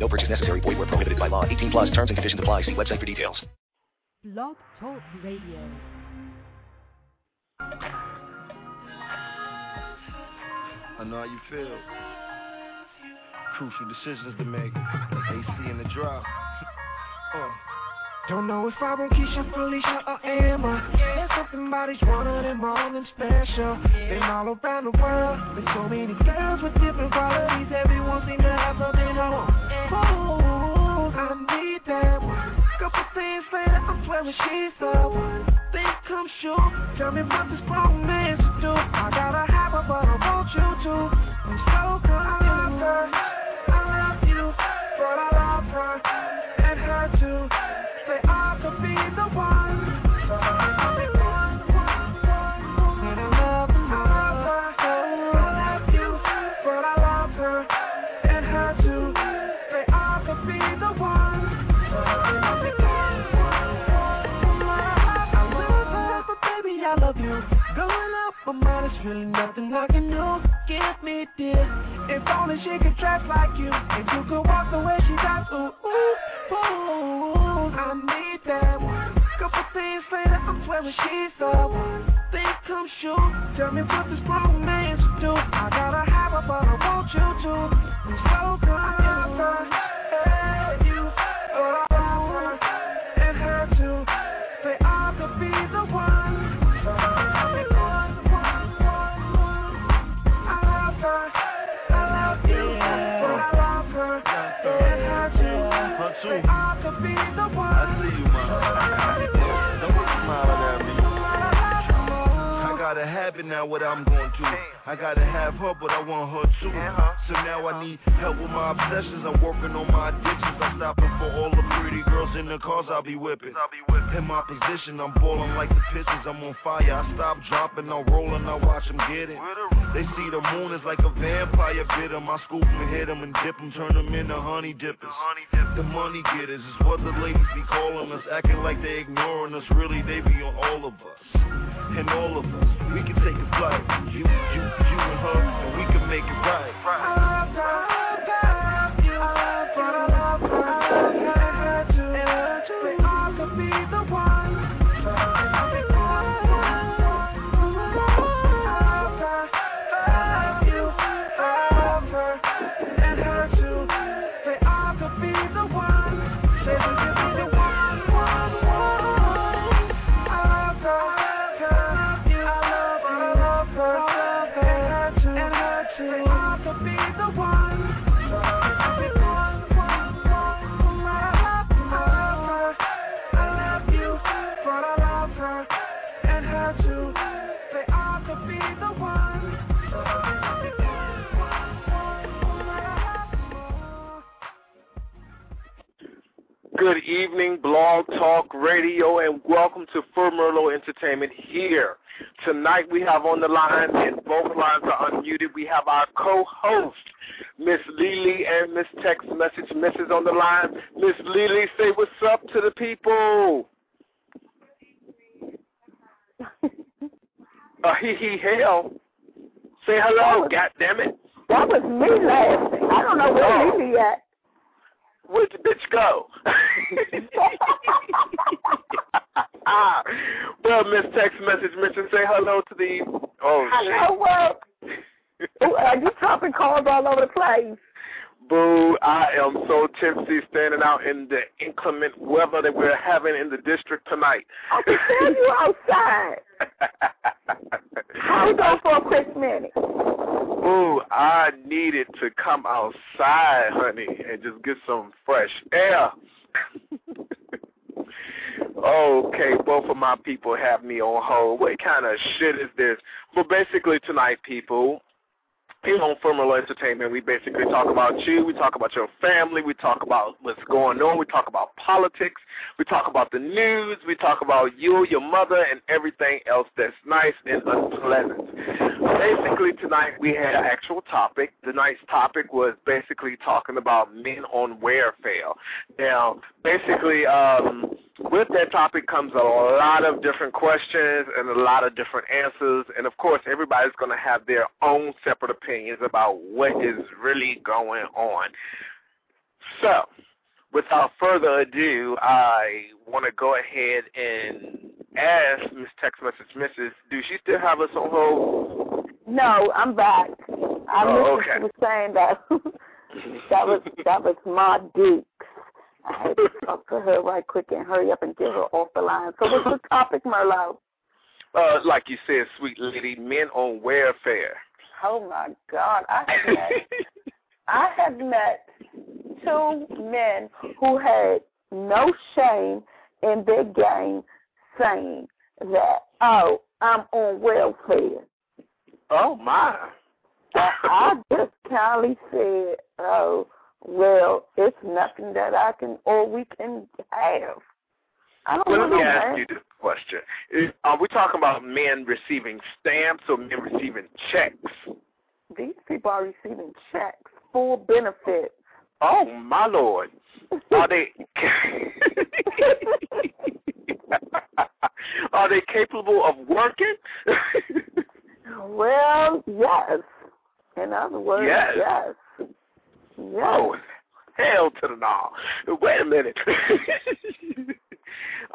No purchase necessary. Void where prohibited by law. 18 plus terms and conditions apply. See website for details. Blog Talk Radio. I know how you feel. Crucial decisions to make. AC in the drop. uh. Don't know if I want Keisha, Felicia, or Emma. There's something about each one of them all them special. Been all around the world, with so many girls with different qualities. Everyone seem to have something later, I'm she's the one. Think come true. Tell me what this man do. I gotta have her, but I want you to. Really nothing I can do. Give me this. If only she could dress like you, and you could walk the way she does. Ooh, ooh, ooh. I need that one. Couple things later, I'm swearing she's the one. Think come true. Tell me what this man do. I gotta now, what I'm going to. I gotta have her, but I want her too. So now I need help with my obsessions. I'm working on my addictions. I'm stopping for all the pretty girls in the cars I'll be whipping. In my position, I'm balling like the Pistons. I'm on fire. I stop dropping, I'm rolling. I watch them get it. They see the moon is like a vampire bit 'em. I scoop 'em and hit 'em and dip 'em, turn 'em into honey dippers. The money getters is what the ladies be calling us, acting like they ignoring us. Really, they be on all of us. And all of us, we can take a flight. You, you, you and her, and we can make it right. Good evening, Blog Talk Radio, and welcome to For Merlot Entertainment here. Tonight we have on the line, and both lines are unmuted. We have our co-host, Miss Lily and Miss Text Message Mrs. on the line. Miss Lily, say what's up to the people. Uh, hee hee hell. Say hello, God damn it. That was me laughing. I don't know where Oh. Lily at. Where'd the bitch go? well, Miss Text Message Mission, say hello to the. Oh, Hello, oh, well, ooh, are you dropping calls all over the place? Boo, I am so tipsy standing out in the inclement weather that we're having in the district tonight. I can tell you outside. Hold on for a quick minute. Boo, I needed to come outside, honey, and just get some fresh air. okay, both of my people have me on hold. What kind of shit is this? But basically tonight, people, here on For Merlot Entertainment, we basically talk about you, we talk about your family, we talk about what's going on, we talk about politics, we talk about the news, we talk about you, your mother, and everything else that's nice and unpleasant. Basically, tonight we had an actual topic. Tonight's topic was basically talking about men on welfare. Now, basically, um, with that topic comes a lot of different questions and a lot of different answers, and of course, everybody's going to have their own separate opinions about what is really going on. So, without further ado, I want to go ahead and ask Miss Text Message Mrs. Do she still have us on hold? No, I'm back. I Oh, okay. you saying that. that was that was Ma Dukes. I had to talk to her right quick and hurry up and get her off the line. So what's the topic, Merlot? Uh, like you said, sweet lady, men on welfare. Oh my God, I have met I have met two men who had no shame in their game, saying that oh I'm on welfare. Oh my. I, I just kindly said, oh, well, it's nothing that I can or we can have. I don't Well, let me ask you this question: Is, Are we talking about men receiving stamps or men receiving checks? These people are receiving checks, full benefits. Oh my lord! Are they? are they capable of working? well, yes. In other words, Yes. yes. Oh, yes. Oh, hell to the no. Wait a minute.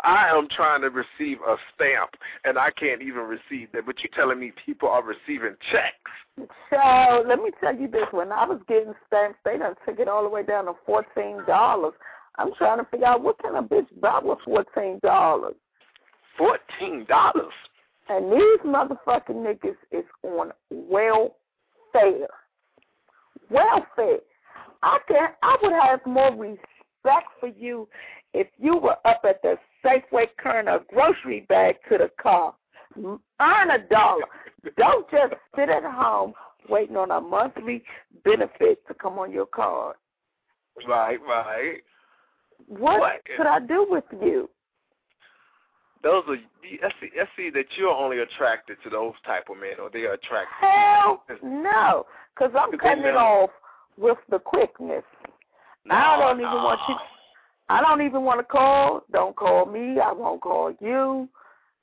I am trying to receive a stamp, and I can't even receive that. But you're telling me people are receiving checks. So let me tell you this: when I was getting stamps, they done took it all the way down to fourteen dollars. I'm trying to figure out what kind of bitch bought with fourteen dollars. Fourteen dollars. And these motherfucking niggas is on welfare. Welfare. I can I would have more respect for you if you were up at the Safeway carrying a grocery bag to the car. Earn a dollar. Don't just sit at home waiting on a monthly benefit to come on your card. Right, right. What, What? could I do with you? Those are. I see. I see that you're only attracted to those type of men, or they are attracted. Hell no, because I'm cutting it off with the quickness. I don't even want you. I don't even want to call. Don't call me. I won't call you.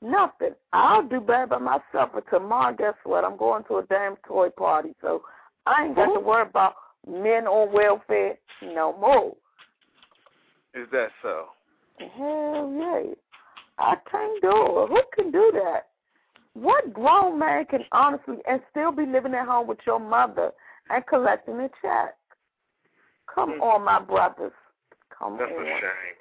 Nothing. I'll do bad by myself. But tomorrow, guess what? I'm going to a damn toy party, so I ain't got to worry about men on welfare no more. Is that so? Hell yeah. I can't do it. Who can do that? What grown man can honestly and still be living at home with your mother and collecting a check? Come Mm. on, my brothers. Come That's a on. shame.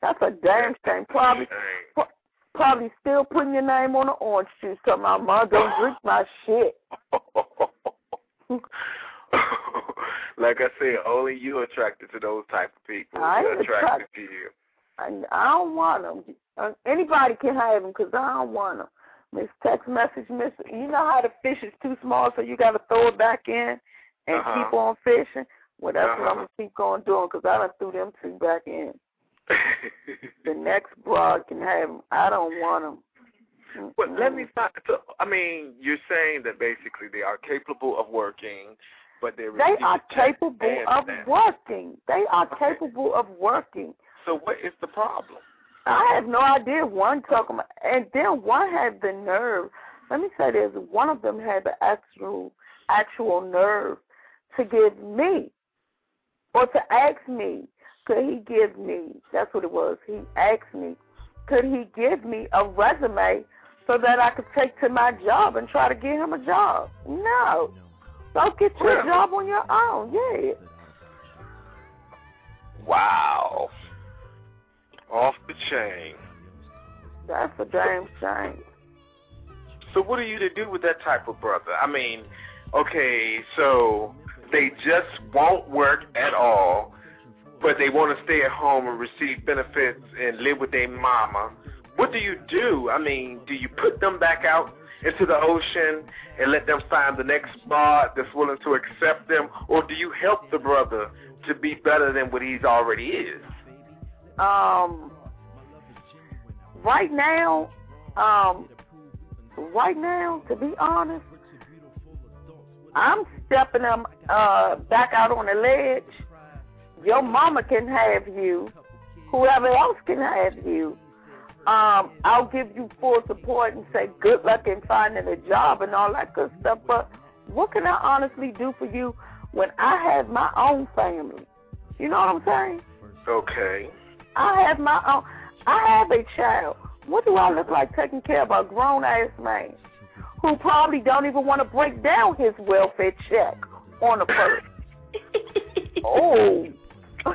That's a damn shame. Probably Shame. probably still putting your name on the orange juice. Tell my mother don't drink my shit. like I said, only you attracted to those type of people. I They're attracted attract- to you. I, I don't want them. Uh, anybody can have them because I don't want them. Miss text message, miss. You know how the fish is too small, so you got to throw it back in and Uh-huh. keep on fishing. Well, that's what I'm Uh-huh. gonna keep on doing because I done threw them two back in. The next broad can have them. I don't want them. But let me find. So, I mean, you're saying that basically they are capable of working, but they're They are capable of working. They are Okay. capable of working. So what is the problem? I have no idea. One talking about, and then one had the nerve. Let me say this: one of them had the actual actual nerve to give me, or to ask me, could he give me? That's what it was. He asked me, could he give me a resume so that I could take to my job and try to get him a job? No. Go get your job on your own. Yeah. Wow. Off the chain. That's a damn shame. So what are you to do with that type of brother? I mean, okay, so they just won't work at all, but they want to stay at home and receive benefits and live with their mama. What do you do? I mean, do you put them back out into the ocean and let them find the next spot that's willing to accept them, or do you help the brother to be better than what he's already is? Um, right now, um, right now, to be honest, I'm stepping them uh, back out on the ledge. Your mama can have you. Whoever else can have you. Um, I'll give you full support and say good luck in finding a job and all that good stuff. But what can I honestly do for you when I have my own family? You know what I'm saying? Okay. I have my own. I have a child. What do I look like taking care of a grown ass man who probably don't even want to break down his welfare check on a person? oh.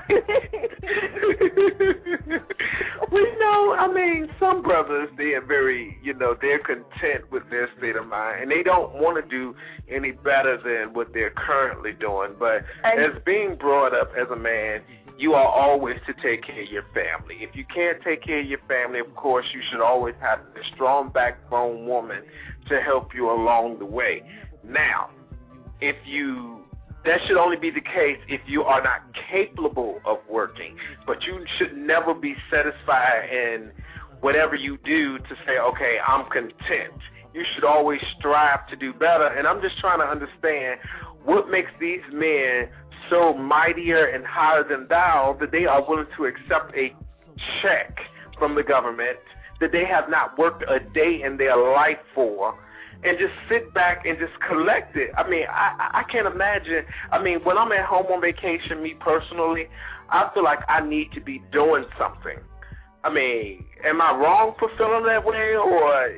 we know, I mean, some brothers, they are very, you know, they're content with their state of mind, and they don't want to do any better than what they're currently doing. But And- as being brought up as a man, you are always to take care of your family. If you can't take care of your family, of course, you should always have a strong backbone woman to help you along the way. Now, if you that should only be the case if you are not capable of working. But you should never be satisfied in whatever you do to say, okay, I'm content. You should always strive to do better. And I'm just trying to understand what makes these men so mightier and higher than thou that they are willing to accept a check from the government that they have not worked a day in their life for and just sit back and just collect it. I mean, I, I can't imagine. I mean, when I'm at home on vacation, me personally, I feel like I need to be doing something. I mean, am I wrong for feeling that way, or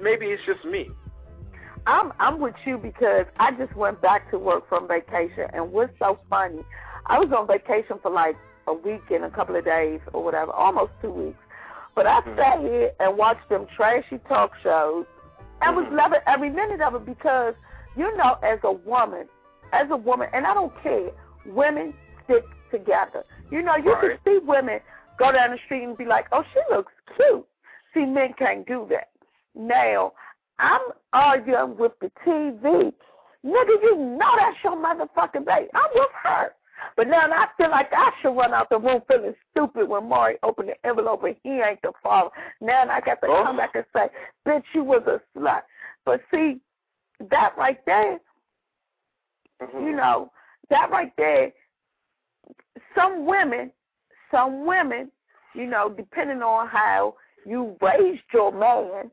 maybe it's just me? I'm I'm with you because I just went back to work from vacation, and what's so funny, I was on vacation for like a week and a couple of days or whatever, almost two weeks. But I mm-hmm. sat here and watched them trashy talk shows, and was mm-hmm. loving every minute of it because you know, as a woman, as a woman, and I don't care, women stick together. You know, you Right. can see women go down the street and be like, "Oh, she looks cute." See, men can't do that. Now, I'm arguing with the TV. Nigga, you know that's your motherfucking baby. I'm with her. But now I feel like I should run out the room feeling stupid when Maury opened the envelope and he ain't the father. Now I got to Oh. come back and say, bitch, you was a slut. But see, that right there, Mm-hmm. you know, that right there, some women, some women, you know, depending on how you raised your man,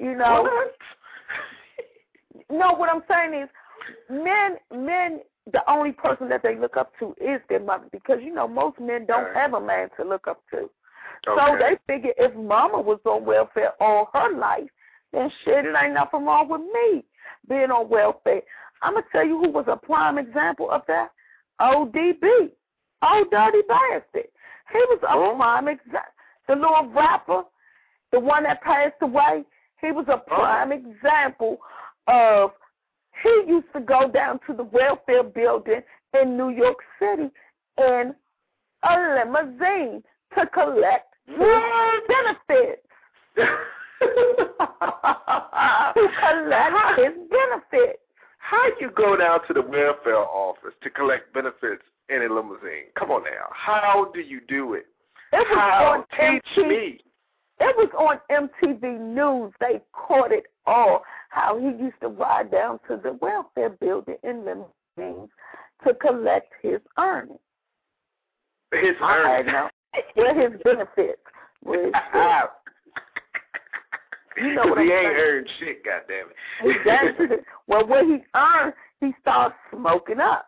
you know, What? no, what I'm saying is, men, men, the only person that they look up to is their mother because you know most men don't Right. have a man to look up to. So they figure if mama was on welfare all her life, then shit, it ain't nothing wrong with me being on welfare. I'm gonna tell you who was a prime example of that. ODB, Old Dirty Bastard. He was a prime example. The little rapper, the one that passed away, he was a prime example of he used to go down to the welfare building in New York City in a limousine to collect his benefits. to collect his benefits. How you go down to the welfare office to collect benefits in a limousine? Come on now. How do you do it? It was How? on MTV. It was on MTV News. They caught it all. How he used to ride down to the welfare building in limousines to collect his earnings. His earnings. Well, his benefits. Benefits. You know what he I'm ain't saying. earned shit, goddamn He it. well, what he earned, he started smoking up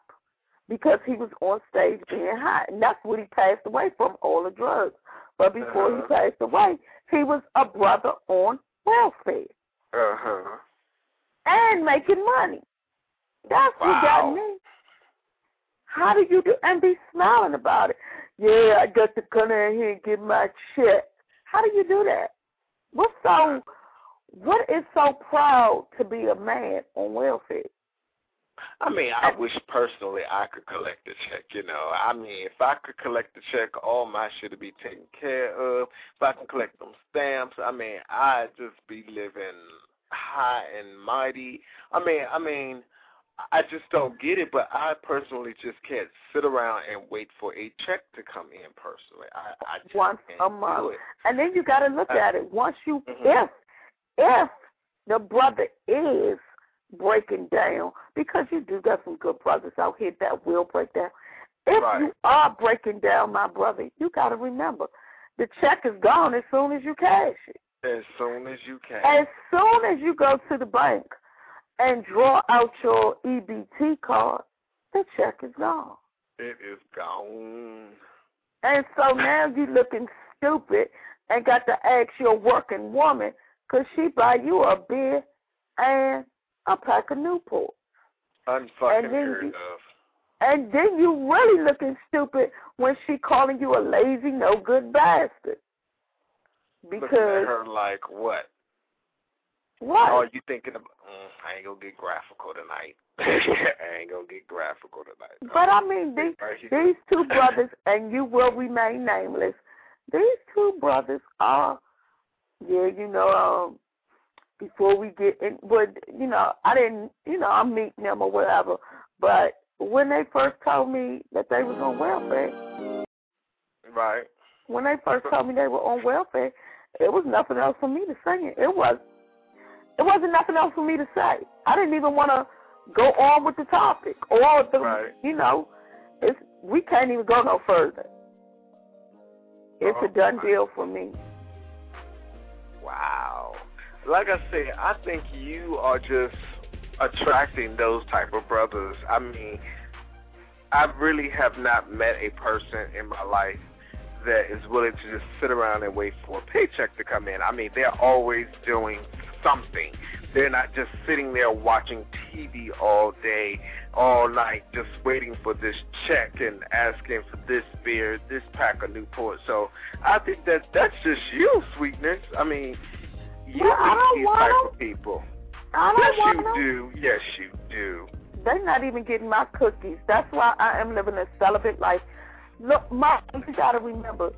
because he was on stage being high, and that's what he passed away from all the drugs. But before Uh-huh. he passed away, he was a brother on welfare Uh huh. and making money. That's what got me. How do you do and be smiling about it? Yeah, I got to come in here and get my check. How do you do that? What's so what is so proud to be a man on welfare? I mean, I wish personally I could collect the check. You know, I mean, if I could collect the check, all my shit would be taken care of. If I can collect them stamps, I mean, I'd just be living high and mighty. I mean, I mean, I just don't get it. But I personally just can't sit around and wait for a check to come in. Personally, I, I just once a month, and then you got to look Uh, at it. Once you, mhm. if if the brother is breaking down, because you do got some good brothers out here that will break down. If Right. you are breaking down, my brother, you got to remember the check is gone as soon as you cash it. As soon as you can. As soon as you go to the bank and draw out your EBT card, the check is gone. it is gone. And so now you looking stupid and got to ask your working woman because she buy you a beer and a pack of Newport. Unfucking heard you- of. And then you really looking stupid when she calling you a lazy, no good bastard. Because Looking at her like what? what? Oh, you thinking of? Mm, I ain't gonna get graphical tonight. I ain't gonna get graphical tonight. But I mean, these these two brothers, and you will remain nameless. These two brothers are, yeah, you know, um, before we get in, but you know, I didn't, you know, I'm meeting them or whatever. But when they first told me that they was on welfare, Right. when they first told me they were on welfare, it was nothing else for me to say. It was, it wasn't nothing else for me to say. I didn't even want to go on with the topic or the, Right. you know, it's we can't even go no further. It's Oh, a done deal for me. Wow. Like I said, I think you are just attracting those type of brothers. I mean, I really have not met a person in my life that is willing to just sit around and wait for a paycheck to come in. I mean, they're always doing something. They're not just sitting there watching TV all day, all night, just waiting for this check and asking for this beer, this pack of Newport. So I think that that's just you, sweetness. I mean, you Well, I don't these want type 'em. of people. I don't Yes, want you them. do. Yes, you do. They're not even getting my cookies. That's why I am living a celibate life. Look, mom, you got to remember,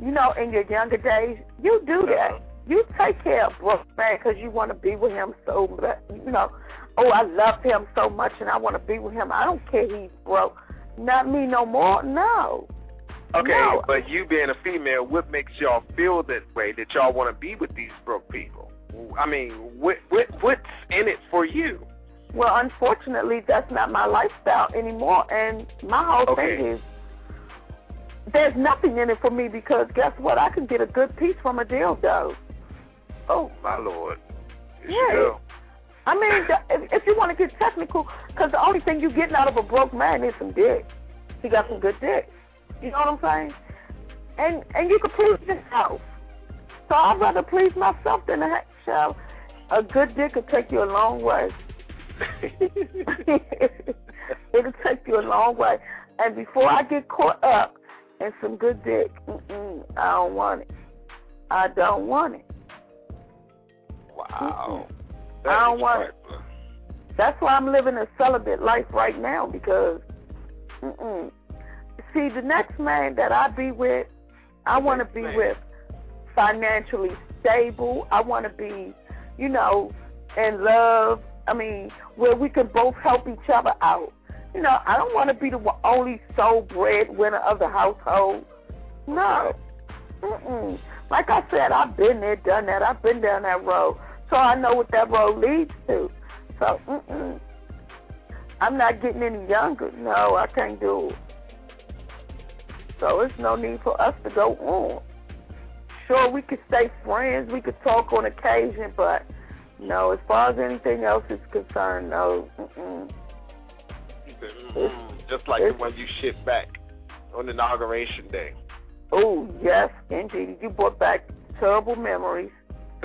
you know, in your younger days, you do that. Uh-huh. You take care of broke man because you want to be with him so much. You know, oh, I love him so much and I want to be with him. I don't care he's broke. Not me no more. No. Okay, No. but you being a female, what makes y'all feel that way? That y'all want to be with these broke people? I mean, what what what's in it for you? Well, unfortunately, that's not my lifestyle anymore. And my whole Okay. thing is, there's nothing in it for me because guess what? I can get a good piece from a dildo. Oh my lord! Yes, Yeah. I mean, if, if you want to get technical, because the only thing you're getting out of a broke man is some dick. He got some good dick. You know what I'm saying? And and you can please yourself. So I'd rather please myself than a shall. A good dick will take you a long way. It'll take you a long way. And before I get caught up in some good dick, I don't want it. I don't want it. wow. I don't want it. That's why I'm living a celibate life right now because, mm-mm. See, the next man that I be with, I want to be man. with financially stable. I want to be, you know, in love. I mean, where we can both help each other out. You know, I don't want to be the only sole breadwinner of the household. No. Mm-mm. Like I said, I've been there, done that. I've been down that road, so I know what that road leads to. So, mm-mm. I'm not getting any younger. No, I can't do it. So it's no need for us to go on. Sure, we could stay friends. We could talk on occasion, but no, as far as anything else is concerned, no. Mm-mm. He said, mm, just like the one you shipped back on inauguration day. Oh yes, indeed. You brought back terrible memories.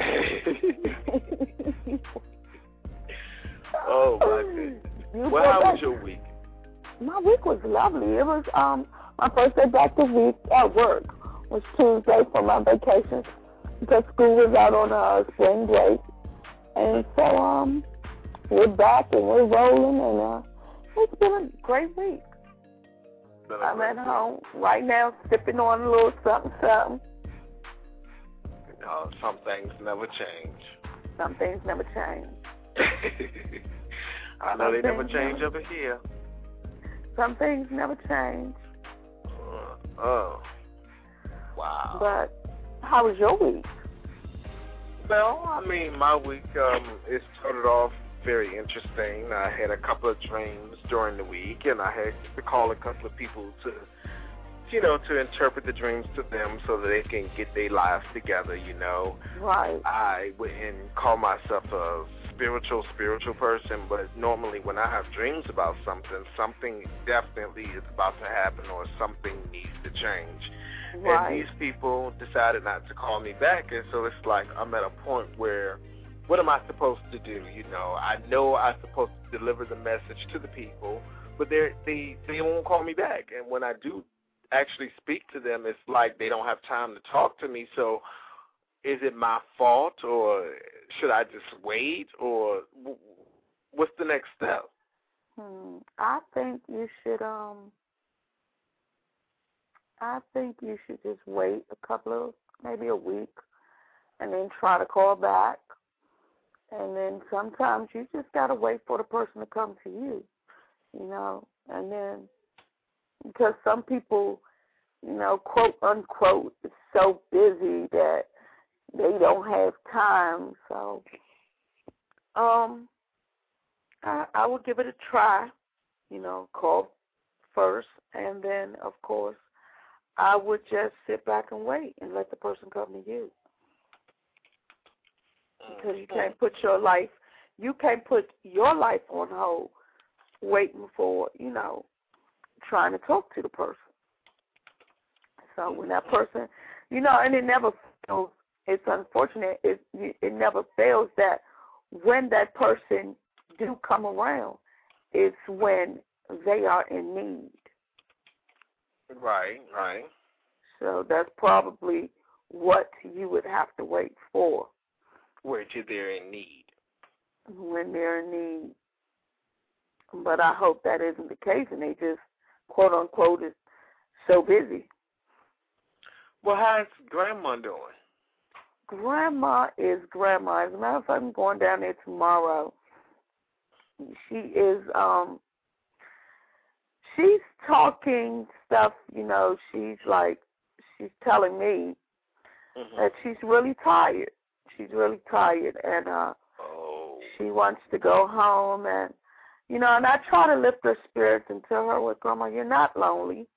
oh my goodness. You Well, how was your week? My week was lovely. It was um my first day back to week at work was Tuesday for my vacation because school was out on a spring break. And so um we're back and we're rolling and uh it's been a great week. A I'm great at week. home right now sipping on a little something something. No, some things never change. some things never change. I know Some they never change never- over here. Some things never change. Oh. Wow. But how was your week? Well, I mean, my week um, it started off very interesting. I had a couple of dreams during the week, and I had to call a couple of people to, you know, to interpret the dreams to them so that they can get their lives together. You know, Right. I wouldn't call myself a spiritual spiritual person, but normally when I have dreams about something, something definitely is about to happen or something needs to change. Right. And these people decided not to call me back, and so it's like I'm at a point where, what am I supposed to do? You know, I know I'm supposed to deliver the message to the people, but they they they won't call me back. And when I do actually speak to them, it's like they don't have time to talk to me. So, is it my fault, or should I just wait, or what's the next step? Hmm. I think you should um I think you should just wait a couple of maybe a week and then try to call back. And then sometimes you just gotta wait for the person to come to you. You know, and then because some people, you know, quote unquote is so busy that they don't have time. So um I, I would give it a try. You know, call first, and then of course, I would just sit back and wait and let the person come to you. Because you can't put your life, you can't put your life on hold, waiting for you know, trying to talk to the person. So when mm-hmm. that person, you know, and it never fails. It's unfortunate. It it never fails that when that person do come around, it's when they are in need. Right, right. So that's probably what you would have to wait for Where they're in need. when they're in need. But I hope that isn't the case and they just quote unquote is so busy. Well, how's grandma doing? Grandma is grandma. As a matter of fact, I'm going down there tomorrow. She is um she's talking stuff, you know, she's like she's telling me Mm-hmm. that she's really tired. She's really tired and uh Oh. she wants to go home and you know, and I try to lift her spirits and tell her, Well, grandma, you're not lonely.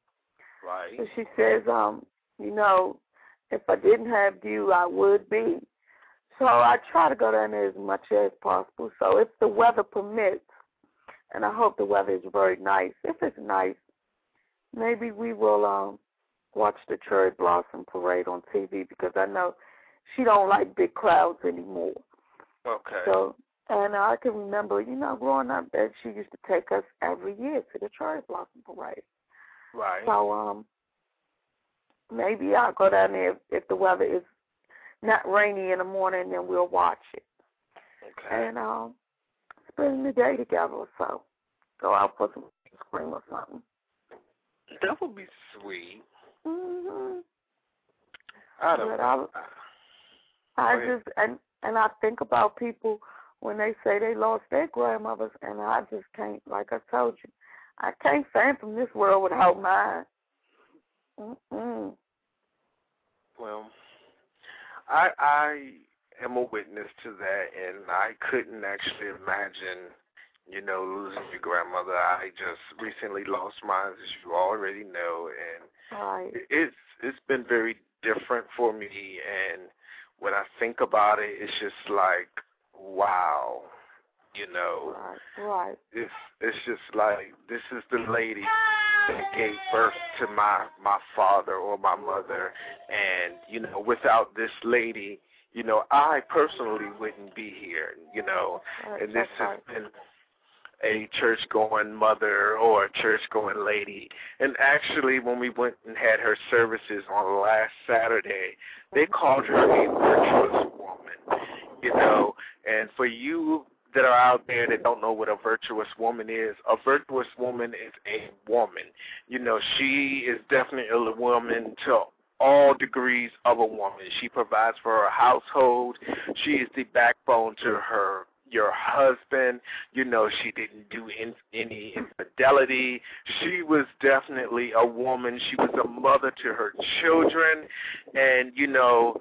Right. She says, um, you know, if I didn't have you I would be. So I try to go down there as much as possible. So if the weather permits and I hope the weather is very nice. If it's nice, maybe we will um watch the cherry blossom parade on TV because I know she don't like big crowds anymore. Okay. So and I can remember, you know, growing up that she used to take us every year to the cherry blossom parade. right. So um maybe I'll go down there if, if the weather is not rainy in the morning then we'll watch it. okay. And um spend the day together or so. Go out for some ice cream or something. that would be sweet. Mhm. I don't But know. I ahead. just and and I think about people when they say they lost their grandmothers, and I just can't. Like I told you, I can't fathom this world without mine. Mm-mm. Well, I I am a witness to that, and I couldn't actually imagine, you know, losing your grandmother. I just recently lost mine, as you already know, and Right. it's it's been very different for me. And when I think about it, it's just like, wow, you know, Right. Right. it's it's just like this is the lady that gave birth to my my father or my mother and you know without this lady you know i personally wouldn't be here you know right. and this That's has right. been a church going mother or a church going lady and actually when we went and had her services on last saturday they called her a virtuous woman you know and for you that are out there that don't know what a virtuous woman is, a virtuous woman is a woman. You know, she is definitely a woman to all degrees of a woman. She provides for her household. She is the backbone to her your husband. You know, she didn't do in, any infidelity. She was definitely a woman. She was a mother to her children, and you know,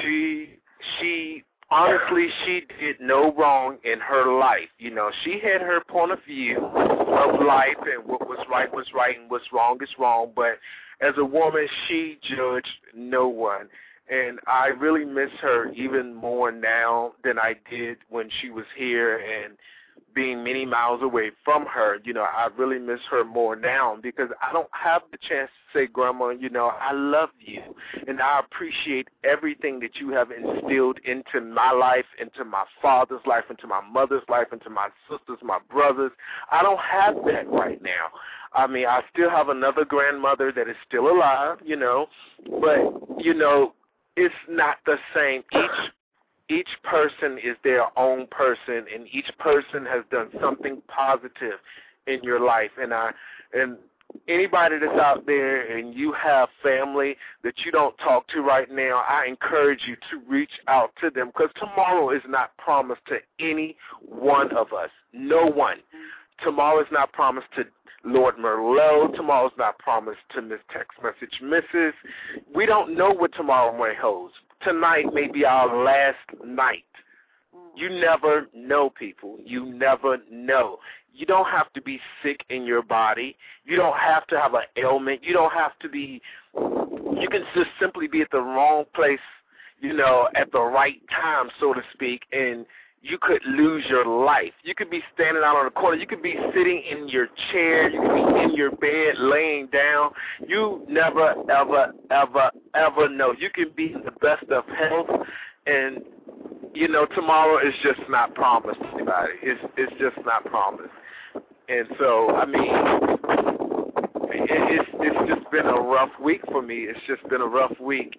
she she honestly she did no wrong in her life. You know, she had her point of view of life and what was right was right and what's wrong is wrong, but as a woman she judged no one and I really miss her even more now than I did when she was here and being many miles away from her, you know, I really miss her more now because I don't have the chance to say, Grandma, you know, I love you and I appreciate everything that you have instilled into my life, into my father's life, into my mother's life, into my sisters, my brothers. I don't have that right now. I mean, I still have another grandmother that is still alive, you know, but, you know, it's not the same. Each each person is their own person, and each person has done something positive in your life. And I and anybody that's out there and you have family that you don't talk to right now, I encourage you to reach out to them because tomorrow is not promised to any one of us. No one. Tomorrow is not promised to Lord Merlot. Tomorrow's not promised to Miss Text Message Mrs. We don't know what tomorrow may hold. Tonight may be our last night. Mm. You never know, people. You never know. You don't have to be sick in your body. You don't have to have an ailment. You don't have to be. You can just simply be at the wrong place, you know, at the right time, so to speak, and you could lose your life. You could be standing out on the corner. You could be sitting in your chair. You could be in your bed, laying down. You never, ever, ever, ever know. You can be in the best of health, and you know tomorrow is just not promised anybody. It's it's just not promised. And so, I mean, it, it's it's just been a rough week for me. It's just been a rough week.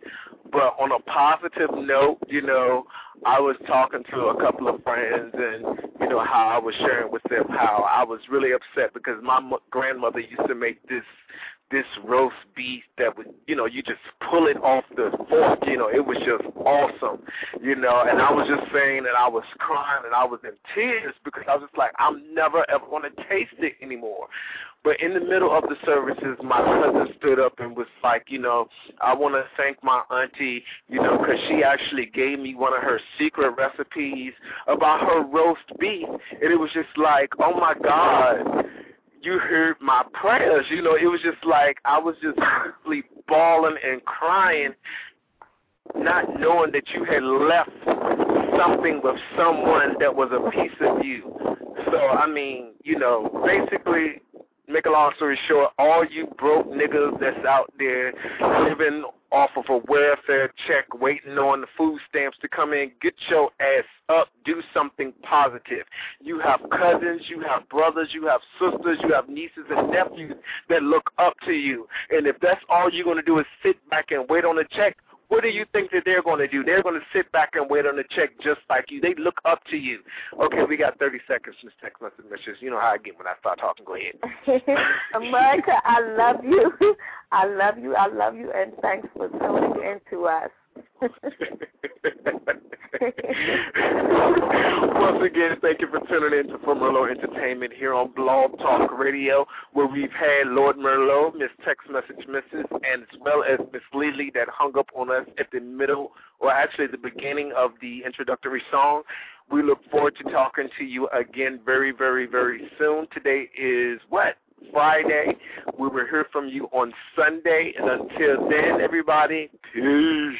But on a positive note, you know, I was talking to a couple of friends, and you know how I was sharing with them how I was really upset because my grandmother used to make this this roast beef that was, you know you just pull it off the fork you know it was just awesome you know. And i was just saying that i was crying and i was in tears because i was just like i'm never ever going to taste it anymore. But in the middle of the services my cousin stood up and was like you know i want to thank my auntie you know because she actually gave me one of her secret recipes about her roast beef. And it was just like oh my god you heard my prayers. You know, it was just like I was just simply bawling and crying, not knowing that you had left something with someone that was a piece of you. So I mean, you know, basically, make a long story short, all you broke niggas that's out there living off of a welfare check, waiting on the food stamps to come in, get your ass up, do something positive. You have cousins, you have brothers, you have sisters, you have nieces and nephews that look up to you. And if that's all you're going to do is sit back and wait on a check, what do you think that they're going to do? They're going to sit back and wait on the check just like you. They look up to you. Okay, we got 30 seconds, Miss Text Message You know how I get when I start talking. Go ahead. America, I love you. I love you. I love you. And thanks for tuning in to us. Once again, thank you for tuning in to For Merlot Entertainment here on Blog Talk Radio, where we've had Lord Merlot, Miss Text Message Mrs., and as well as Miss Lily that hung up on us at the middle, or actually the beginning of the introductory song. We look forward to talking to you again very, very, very soon. Today is what? Friday. We will hear from you on Sunday. And until then, everybody, peace.